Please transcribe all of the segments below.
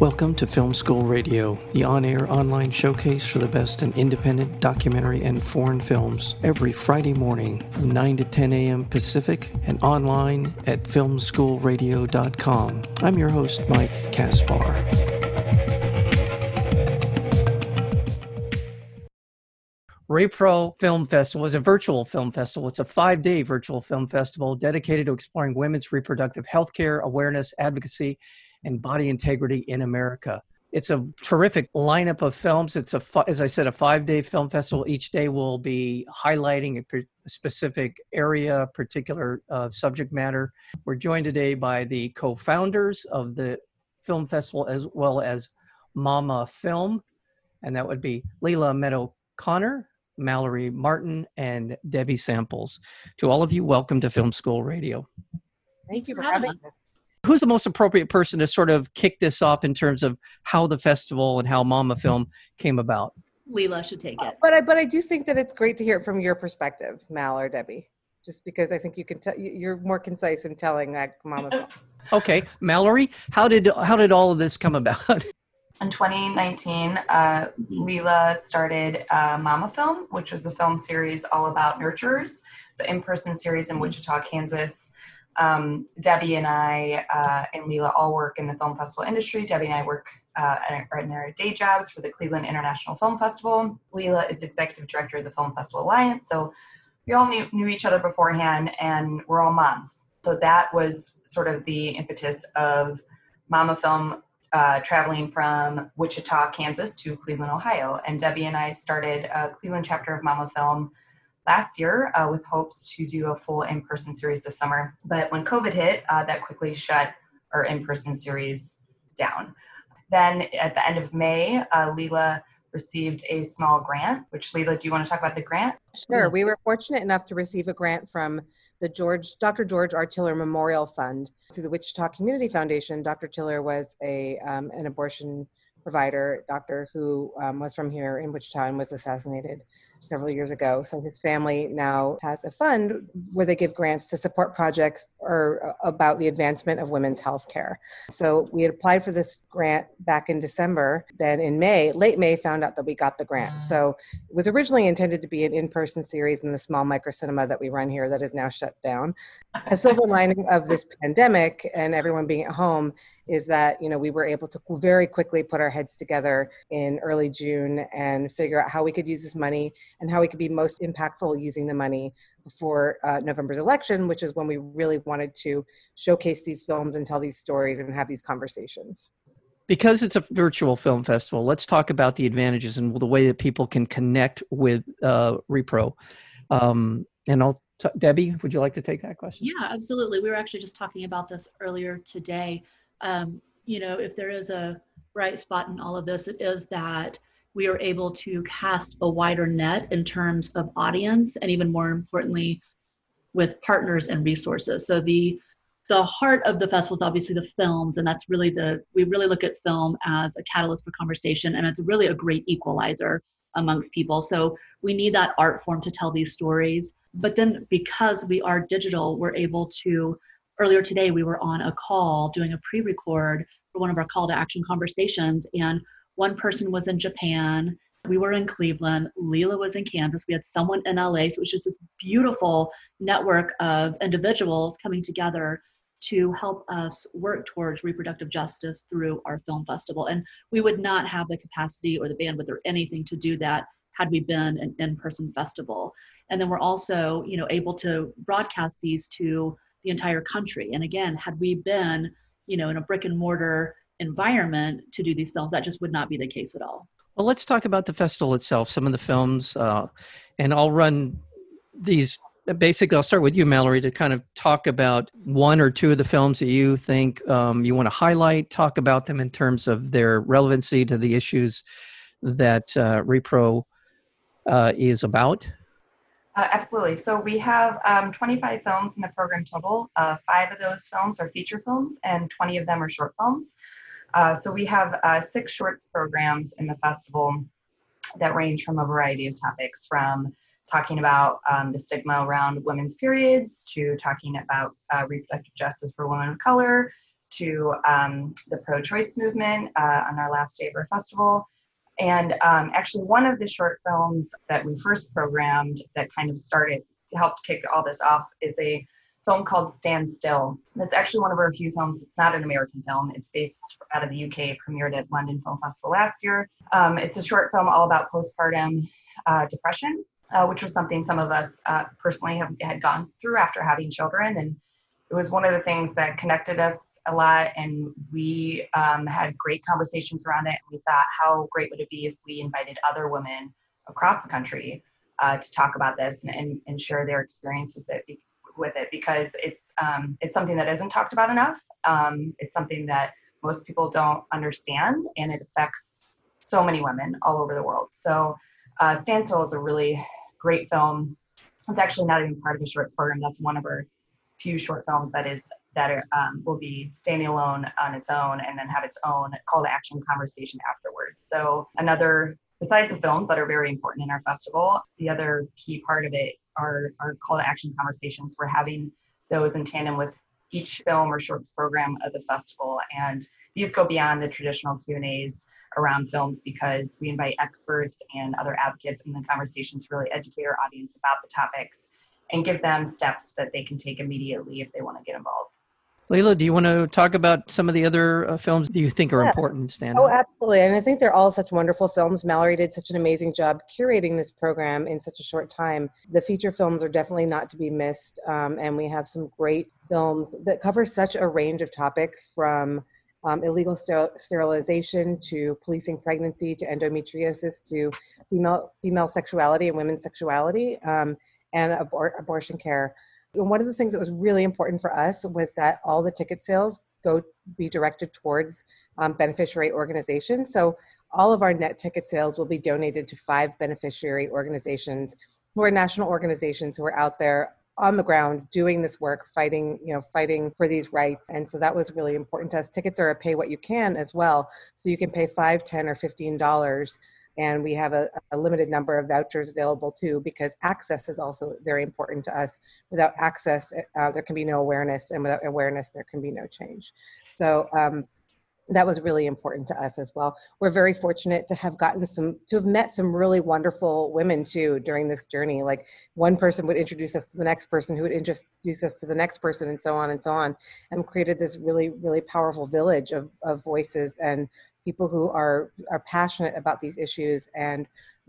Welcome to Film School Radio, the on air online showcase for the best in independent documentary and foreign films, every Friday morning from 9 to 10 a.m. Pacific and online at filmschoolradio.com. I'm your host, Mike Kaspar. Repro Film Festival is a virtual film festival. It's a five day virtual film festival dedicated to exploring women's reproductive health care, awareness, advocacy, and body integrity in America. It's a terrific lineup of films. It's a, as I said, a five-day film festival. Each day will be highlighting a specific area, particular uh, subject matter. We're joined today by the co-founders of the film festival, as well as Mama Film, and that would be Leila Meadow Connor, Mallory Martin, and Debbie Samples. To all of you, welcome to Film School Radio. Thank you for having us who's the most appropriate person to sort of kick this off in terms of how the festival and how Mama Film came about? Leila should take it. But I, but I do think that it's great to hear it from your perspective, Mal or Debbie, just because I think you can tell you're more concise in telling that Mama Film. okay, Mallory, how did how did all of this come about? In 2019, uh, Leila started uh, Mama Film, which was a film series all about nurturers. It's an in-person series in Wichita, Kansas um, Debbie and I uh, and Leila all work in the film festival industry. Debbie and I work uh, in our day jobs for the Cleveland International Film Festival. Leila is executive director of the Film Festival Alliance. So we all knew, knew each other beforehand and we're all moms. So that was sort of the impetus of Mama Film uh, traveling from Wichita, Kansas to Cleveland, Ohio. And Debbie and I started a Cleveland chapter of Mama Film last year uh, with hopes to do a full in person series this summer. But when COVID hit, uh, that quickly shut our in person series down. Then at the end of May, uh, Leila received a small grant, which Leila, do you want to talk about the grant? Sure. We were fortunate enough to receive a grant from the George Dr. George R. Tiller Memorial Fund through the Wichita Community Foundation. Dr. Tiller was a um, an abortion provider, doctor who um, was from here in Wichita and was assassinated several years ago. So his family now has a fund where they give grants to support projects or uh, about the advancement of women's health care. So we had applied for this grant back in December. Then in May, late May, found out that we got the grant. So it was originally intended to be an in-person series in the small micro cinema that we run here that is now shut down. A silver lining of this pandemic and everyone being at home is that you know we were able to very quickly put our heads together in early June and figure out how we could use this money and how we could be most impactful using the money before uh, November's election, which is when we really wanted to showcase these films and tell these stories and have these conversations. Because it's a virtual film festival, let's talk about the advantages and the way that people can connect with uh, Repro. Um, and I'll t- Debbie, would you like to take that question? Yeah, absolutely. We were actually just talking about this earlier today um, you know, if there is a bright spot in all of this, it is that we are able to cast a wider net in terms of audience and even more importantly, with partners and resources. So the the heart of the festival is obviously the films, and that's really the we really look at film as a catalyst for conversation, and it's really a great equalizer amongst people. So we need that art form to tell these stories. But then because we are digital, we're able to earlier today we were on a call doing a pre-record for one of our call to action conversations and one person was in japan. We were in cleveland. Leila was in kansas. We had someone in la so it was just this beautiful network of individuals coming together to help us work towards reproductive justice through our film festival. And we would not have the capacity or the bandwidth or anything to do that had we been an in-person festival. And then we're also you know able to broadcast these to the entire country. And again, had we been, you know, in a brick and mortar environment to do these films, that just would not be the case at all. Well, let's talk about the festival itself, some of the films, uh, and I'll run these. Basically, I'll start with you, Mallory, to kind of talk about one or two of the films that you think um, you want to highlight, talk about them in terms of their relevancy to the issues that uh, Repro uh, is about. Uh, absolutely. So we have um, 25 films in the program total. Uh, five of those films are feature films, and 20 of them are short films. Uh, so we have uh, six shorts programs in the festival that range from a variety of topics, from talking about um, the stigma around women's periods to talking about uh, reproductive justice for women of color to um, the pro choice movement uh, on our last day of our festival. And um, actually, one of the short films that we first programmed that kind of started, helped kick all this off, is a film called Stand Still. That's actually one of our few films. It's not an American film. It's based out of the UK, premiered at London Film Festival last year. Um, it's a short film all about postpartum uh, depression, uh, which was something some of us uh, personally have, had gone through after having children. And it was one of the things that connected us a lot. And we um, had great conversations around it. And we thought, how great would it be if we invited other women across the country uh, to talk about this and, and, and share their experiences with it because it's um, it's something that isn't talked about enough. Um, it's something that most people don't understand, and it affects so many women all over the world. So, uh, Stand Still is a really great film. It's actually not even part of the shorts program. That's one of our few short films that is that are, um, will be standing alone on its own and then have its own call to action conversation afterwards. So another besides the films that are very important in our festival, the other key part of it are our call to action conversations. We're having those in tandem with each film or shorts program of the festival, and these go beyond the traditional Q and A's around films because we invite experts and other advocates in the conversation to really educate our audience about the topics and give them steps that they can take immediately if they want to get involved. Leila, do you want to talk about some of the other uh, films that you think are yeah. important stand Oh, absolutely. And I think they're all such wonderful films. Mallory did such an amazing job curating this program in such a short time. The feature films are definitely not to be missed. Um, and we have some great films that cover such a range of topics from um, illegal ster- sterilization to policing pregnancy to endometriosis to female, female sexuality and women's sexuality um, and abor- abortion care. And one of the things that was really important for us was that all the ticket sales go be directed towards um, beneficiary organizations. So all of our net ticket sales will be donated to five beneficiary organizations who are national organizations who are out there on the ground doing this work fighting you know fighting for these rights. And so that was really important to us. Tickets are a pay what you can as well. So you can pay five ten or fifteen dollars and we have a, a, limited number of vouchers available too because access is also very important to us. Without access uh, there can be no awareness and without awareness there can be no change. So um, that was really important to us as well. We're very fortunate to have gotten some to have met some really wonderful women too during this journey. Like one person would introduce us to the next person who would introduce us to the next person and so on and so on and created this really really powerful village of, of voices and people who are are passionate about these issues and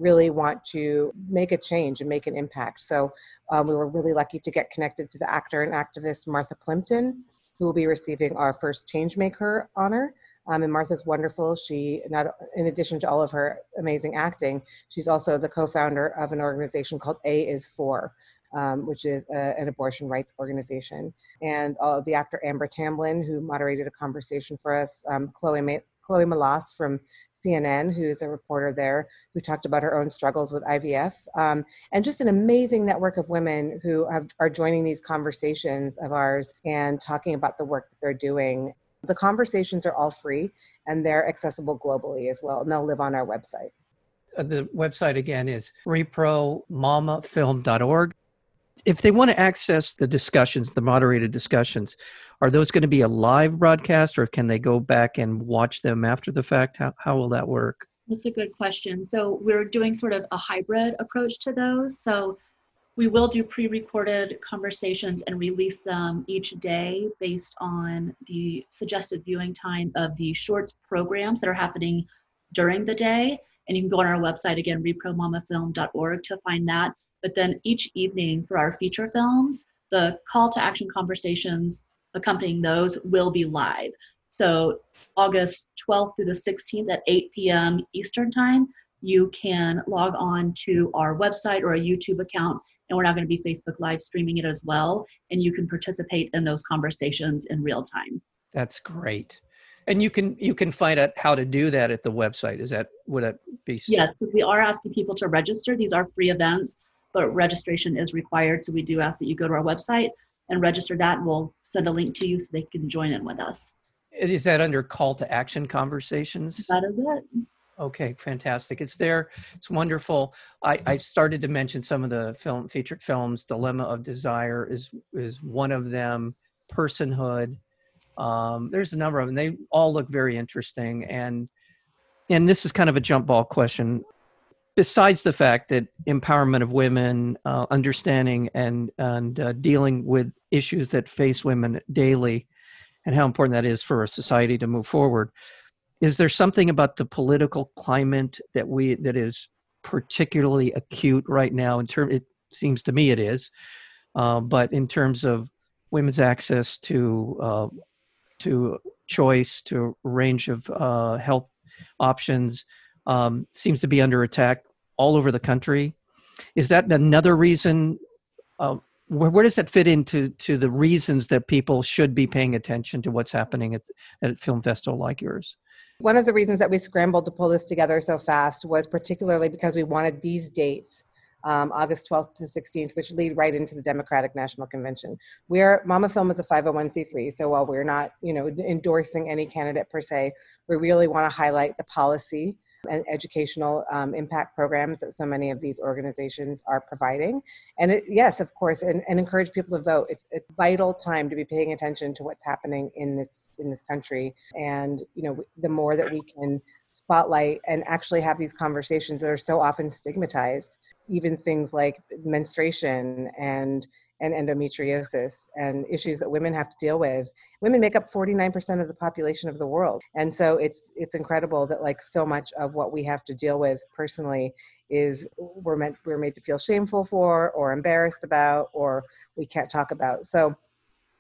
really want to make a change and make an impact. So um, we were really lucky to get connected to the actor and activist Martha Plimpton, who will be receiving our first Changemaker honor. Um, and Martha's wonderful. She, not in addition to all of her amazing acting, she's also the co-founder of an organization called A is For, um, which is a, an abortion rights organization. And uh, the actor Amber Tamblyn, who moderated a conversation for us, um, Chloe Chloe Melas from CNN, who's a reporter there, who talked about her own struggles with IVF, um, and just an amazing network of women who have, are joining these conversations of ours and talking about the work that they're doing. The conversations are all free and they're accessible globally as well, and they'll live on our website. Uh, the website again is repromamafilm.org if they want to access the discussions, the moderated discussions, are those going to be a live broadcast or can they go back and watch them after the fact? How, how will that work? That's a good question. So we're doing sort of a hybrid approach to those. So we will do pre-recorded conversations and release them each day based on the suggested viewing time of the shorts programs that are happening during the day. And you can go on our website again, repromamafilm.org to find that. But then each evening for our feature films, the call to action conversations accompanying those will be live. So August 12th through the 16th at 8 p.m. Eastern Time, you can log on to our website or a YouTube account, and we're now going to be Facebook Live streaming it as well, and you can participate in those conversations in real time. That's great. And you can you can find out how to do that at the website. Is that would that be? Yes, we are asking people to register. These are free events but registration is required. So we do ask that you go to our website and register that, and we'll send a link to you so they can join in with us. Is that under call to action conversations? That is it. Okay, fantastic. It's there. It's wonderful. I, I started to mention some of the film featured films. Dilemma of Desire is is one of them. Personhood, Um, there's a number of them. They all look very interesting, and and this is kind of a jump ball question. Besides the fact that empowerment of women, uh, understanding and and uh, dealing with issues that face women daily, and how important that is for a society to move forward, is there something about the political climate that we that is particularly acute right now? In term, it seems to me it is, uh, but in terms of women's access to uh, to choice, to a range of uh, health options, um, seems to be under attack all over the country. Is that another reason? Uh, where, where, does that fit into to the reasons that people should be paying attention to what's happening at, at film festival like yours? One of the reasons that we scrambled to pull this together so fast was particularly because we wanted these dates um, August 12th to 16th, which lead right into the Democratic National Convention. We're Mama Film is a 501c3, so while we're not, you know, endorsing any candidate per se, we really want to highlight the policy and educational um, impact programs that so many of these organizations are providing. And it, yes, of course, and, and encourage people to vote. It's a vital time to be paying attention to what's happening in this in this country. And you know, the more that we can spotlight and actually have these conversations that are so often stigmatized even things like menstruation and and endometriosis and issues that women have to deal with. Women make up 49% of the population of the world. And so it's it's incredible that like so much of what we have to deal with personally is we're meant we're made to feel shameful for or embarrassed about or we can't talk about. So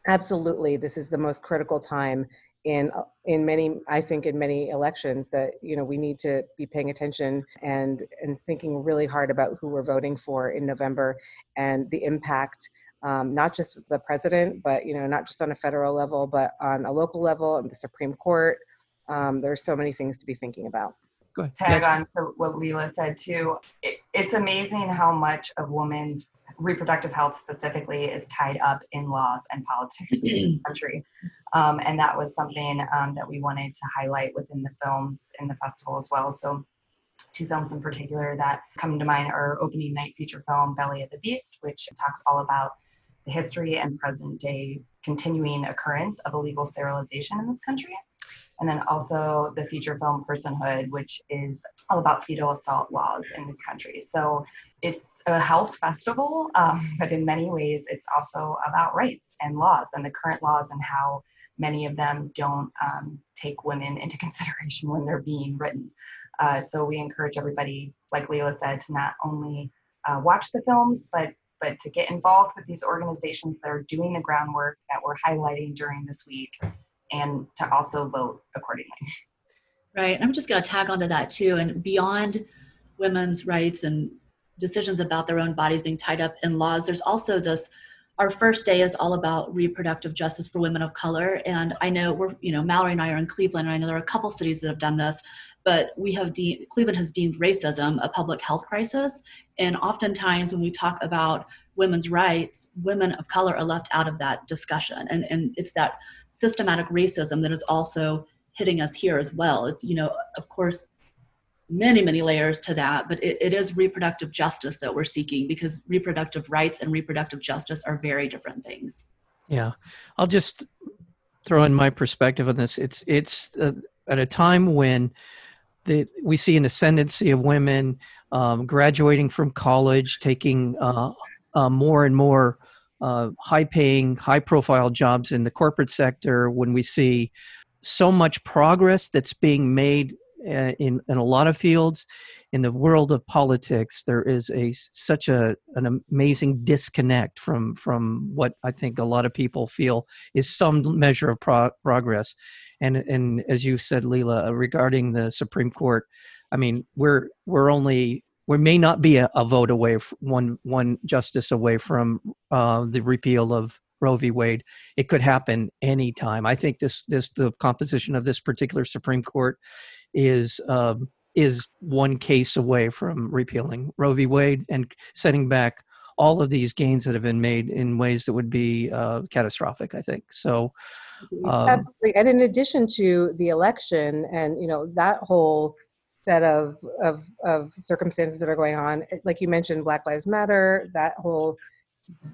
absolutely this is the most critical time in in many i think in many elections that you know we need to be paying attention and and thinking really hard about who we're voting for in november and the impact um, not just the president but you know not just on a federal level but on a local level and the supreme court um, there's so many things to be thinking about tag yes. on to what Leila said too. It, it's amazing how much of women's reproductive health specifically is tied up in laws and politics in this country. Um, and that was something um, that we wanted to highlight within the films in the festival as well. So two films in particular that come to mind are opening night feature film Belly of the Beast, which talks all about the history and present day continuing occurrence of illegal sterilization in this country. And then also the feature film Personhood, which is all about fetal assault laws in this country. So it's a health festival, um, but in many ways, it's also about rights and laws and the current laws and how many of them don't um, take women into consideration when they're being written. Uh, so we encourage everybody, like Leila said, to not only uh, watch the films, but but to get involved with these organizations that are doing the groundwork that we're highlighting during this week, and to also vote accordingly. Right. I'm just going to tag onto that too. And beyond women's rights and decisions about their own bodies being tied up in laws. There's also this our first day is all about reproductive justice for women of color. And i know we're you know mallory and i are in cleveland and i know there are a couple cities that have done this but we have de- cleveland has deemed racism a public health crisis. And oftentimes when we talk about women's rights women of color are left out of that discussion. And and it's that systematic racism that is also hitting us here as well. It's you know of course many many layers to that but it, it is reproductive justice that we're seeking because reproductive rights and reproductive justice are very different things. Yeah. I'll just throw in my perspective on this. It's it's uh, at a time when the, we see an ascendancy of women um, graduating from college taking uh, uh, more and more uh, high paying high profile jobs in the corporate sector when we see so much progress that's being made in in a lot of fields in the world of politics there is a such a an amazing disconnect from from what i think a lot of people feel is some measure of pro- progress and and as you said leila uh, regarding the supreme court i mean we're we're only we may not be a, a vote away one one justice away from uh, the repeal of Roe v. Wade. It could happen anytime. I think this this the composition of this particular Supreme Court is um, is one case away from repealing Roe v. Wade and setting back all of these gains that have been made in ways that would be uh, catastrophic. I think so. Um, Absolutely, and in addition to the election, and you know that whole set of, of of circumstances that are going on, like you mentioned, Black Lives Matter, that whole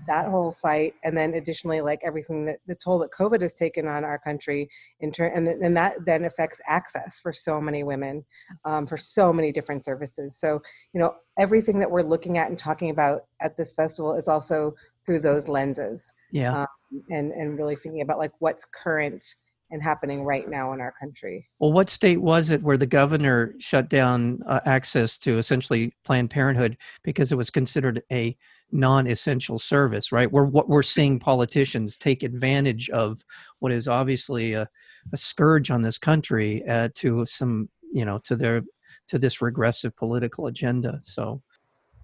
that whole fight and then additionally like everything that the toll that covid has taken on our country in turn and, and that then affects access for so many women um, for so many different services. So you know everything that we're looking at and talking about at this festival is also through those lenses yeah. um, and and really thinking about like what's current and happening right now in our country. Well, what state was it where the governor shut down uh, access to essentially Planned Parenthood because it was considered a non-essential service? Right, we're what we're seeing politicians take advantage of what is obviously a, a scourge on this country uh, to some, you know, to their to this regressive political agenda. So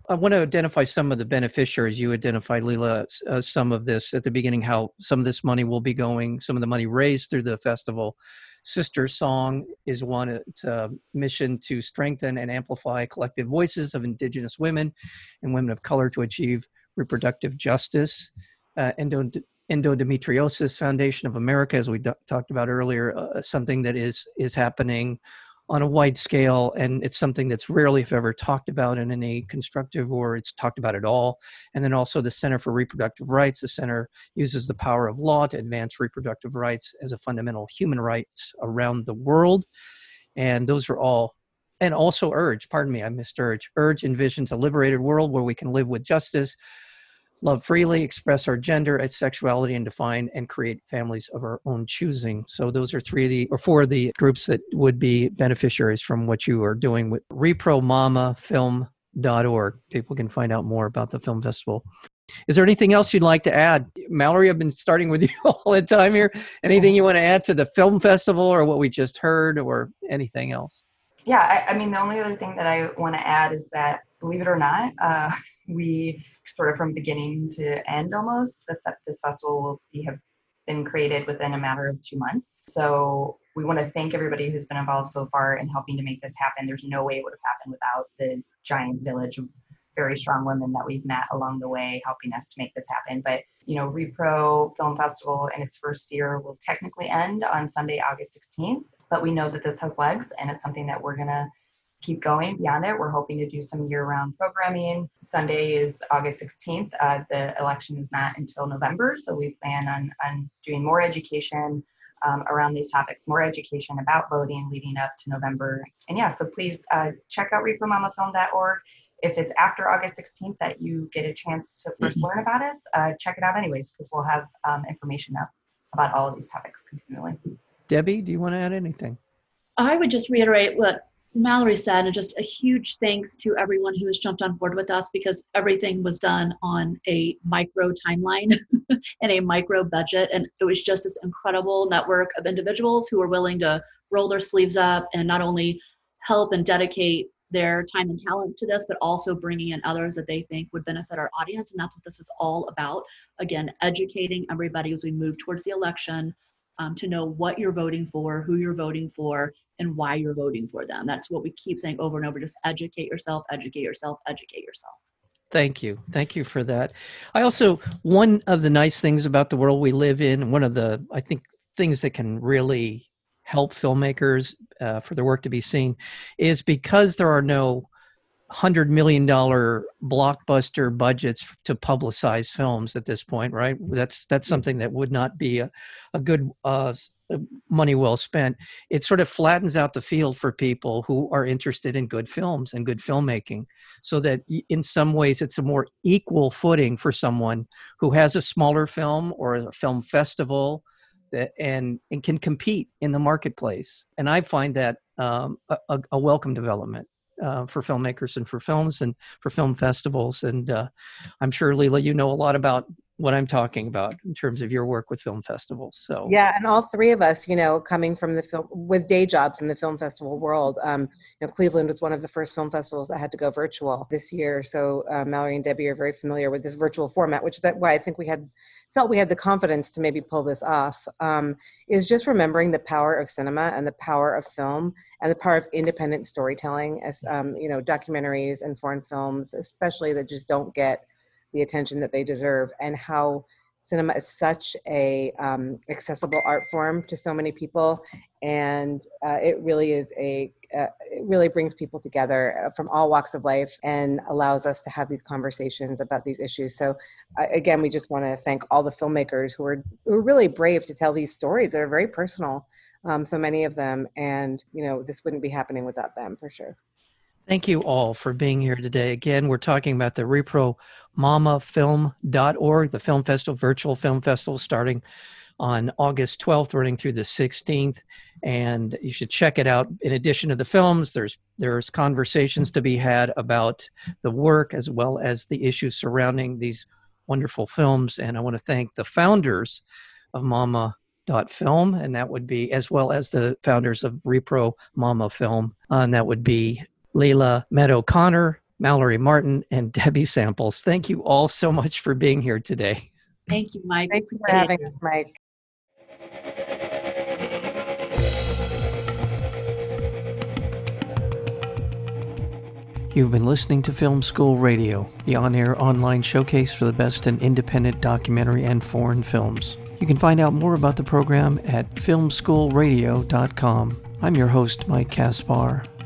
I want to identify some of the beneficiaries. You identified, Leila, uh, some of this at the beginning, how some of this money will be going, some of the money raised through the festival. SisterSong is one. It's a mission to strengthen and amplify collective voices of Indigenous women and women of color to achieve reproductive justice. Uh, Endo, Endometriosis Foundation of America, as we d- talked about earlier, uh, something that is is happening on a wide scale and it's something that's rarely if ever talked about in any constructive or it's talked about at all. And then also the center for reproductive rights the center uses the power of law to advance reproductive rights as a fundamental human rights around the world. And those are all and also urge pardon me i missed urge urge envisions a liberated world where we can live with justice love freely, express our gender and sexuality, and define and create families of our own choosing. So those are three of the or four of the groups that would be beneficiaries from what you are doing with repromamafilm.org. People can find out more about the film festival. Is there anything else you'd like to add? Mallory, I've been starting with you all the time here. Anything you want to add to the film festival or what we just heard or anything else? Yeah, I, I mean, the only other thing that I want to add is that, believe it or not, uh, we sort of from beginning to end almost that, this festival will be, have been created within a matter of two months. So we want to thank everybody who's been involved so far in helping to make this happen. There's no way it would have happened without the giant village of very strong women that we've met along the way helping us to make this happen. But, you know, Repro Film Festival in its first year will technically end on Sunday, August 16th. But we know that this has legs and it's something that we're going to keep going beyond it. We're hoping to do some year round programming. Sunday is August 16th. Uh, the election is not until November, so we plan on, on doing more education um, around these topics, more education about voting leading up to November. And yeah, so please uh, check out repromamafilm.org. If it's after August 16th that you get a chance to 1st mm-hmm. learn about us, uh, check it out anyways, because we'll have um, information up about all of these topics continually. Debbie, do you want to add anything? I would just reiterate what Mallory said, and just a huge thanks to everyone who has jumped on board with us because everything was done on a micro timeline and a micro budget. And it was just this incredible network of individuals who were willing to roll their sleeves up and not only help and dedicate their time and talents to this, but also bringing in others that they think would benefit our audience. And that's what this is all about. Again, educating everybody as we move towards the election um, to know what you're voting for, who you're voting for, and why you're voting for them. That's what we keep saying over and over. Just educate yourself, educate yourself, educate yourself. Thank you. Thank you for that. I also, one of the nice things about the world we live in, one of the, I think, things that can really help filmmakers uh, for their work to be seen is because there are no hundred million dollar blockbuster budgets to publicize films at this point, right? That's that's something that would not be a, a good uh, uh, money well spent. It sort of flattens out the field for people who are interested in good films and good filmmaking, so that in some ways it's a more equal footing for someone who has a smaller film or a film festival that and and can compete in the marketplace. And I find that um, a, a welcome development uh, for filmmakers and for films and for film festivals. And uh, I'm sure, Leila, you know a lot about what I'm talking about in terms of your work with film festivals. So yeah, and all three of us, you know, coming from the film with day jobs in the film festival world, um, you know, Cleveland was one of the first film festivals that had to go virtual this year. So uh, Mallory and Debbie are very familiar with this virtual format, which is that why I think we had felt we had the confidence to maybe pull this off. Um, is just remembering the power of cinema and the power of film and the power of independent storytelling, as um, you know, documentaries and foreign films, especially that just don't get the attention that they deserve and how cinema is such a um, accessible art form to so many people and uh, it really is a uh, it really brings people together uh, from all walks of life and allows us to have these conversations about these issues. So, uh, again, we just want to thank all the filmmakers who are who are really brave to tell these stories that are very personal. Um, so many of them, and you know, this wouldn't be happening without them for sure. Thank you all for being here today. Again, we're talking about the repromamafilm.org, the film festival, virtual film festival starting on August 12th, running through the 16th. And you should check it out. In addition to the films, there's there's conversations to be had about the work as well as the issues surrounding these wonderful films. And I want to thank the founders of Mama film and that would be as well as the founders of repro mama film uh, and that would be Leila Meadow O'Connor, Mallory Martin, and Debbie Samples. Thank you all so much for being here today. Thank you, Mike. Thank you for having us, Mike. You've been listening to Film School Radio, the on air online showcase for the best in independent documentary and foreign films. You can find out more about the program at filmschoolradio.com. I'm your host, Mike Kaspar.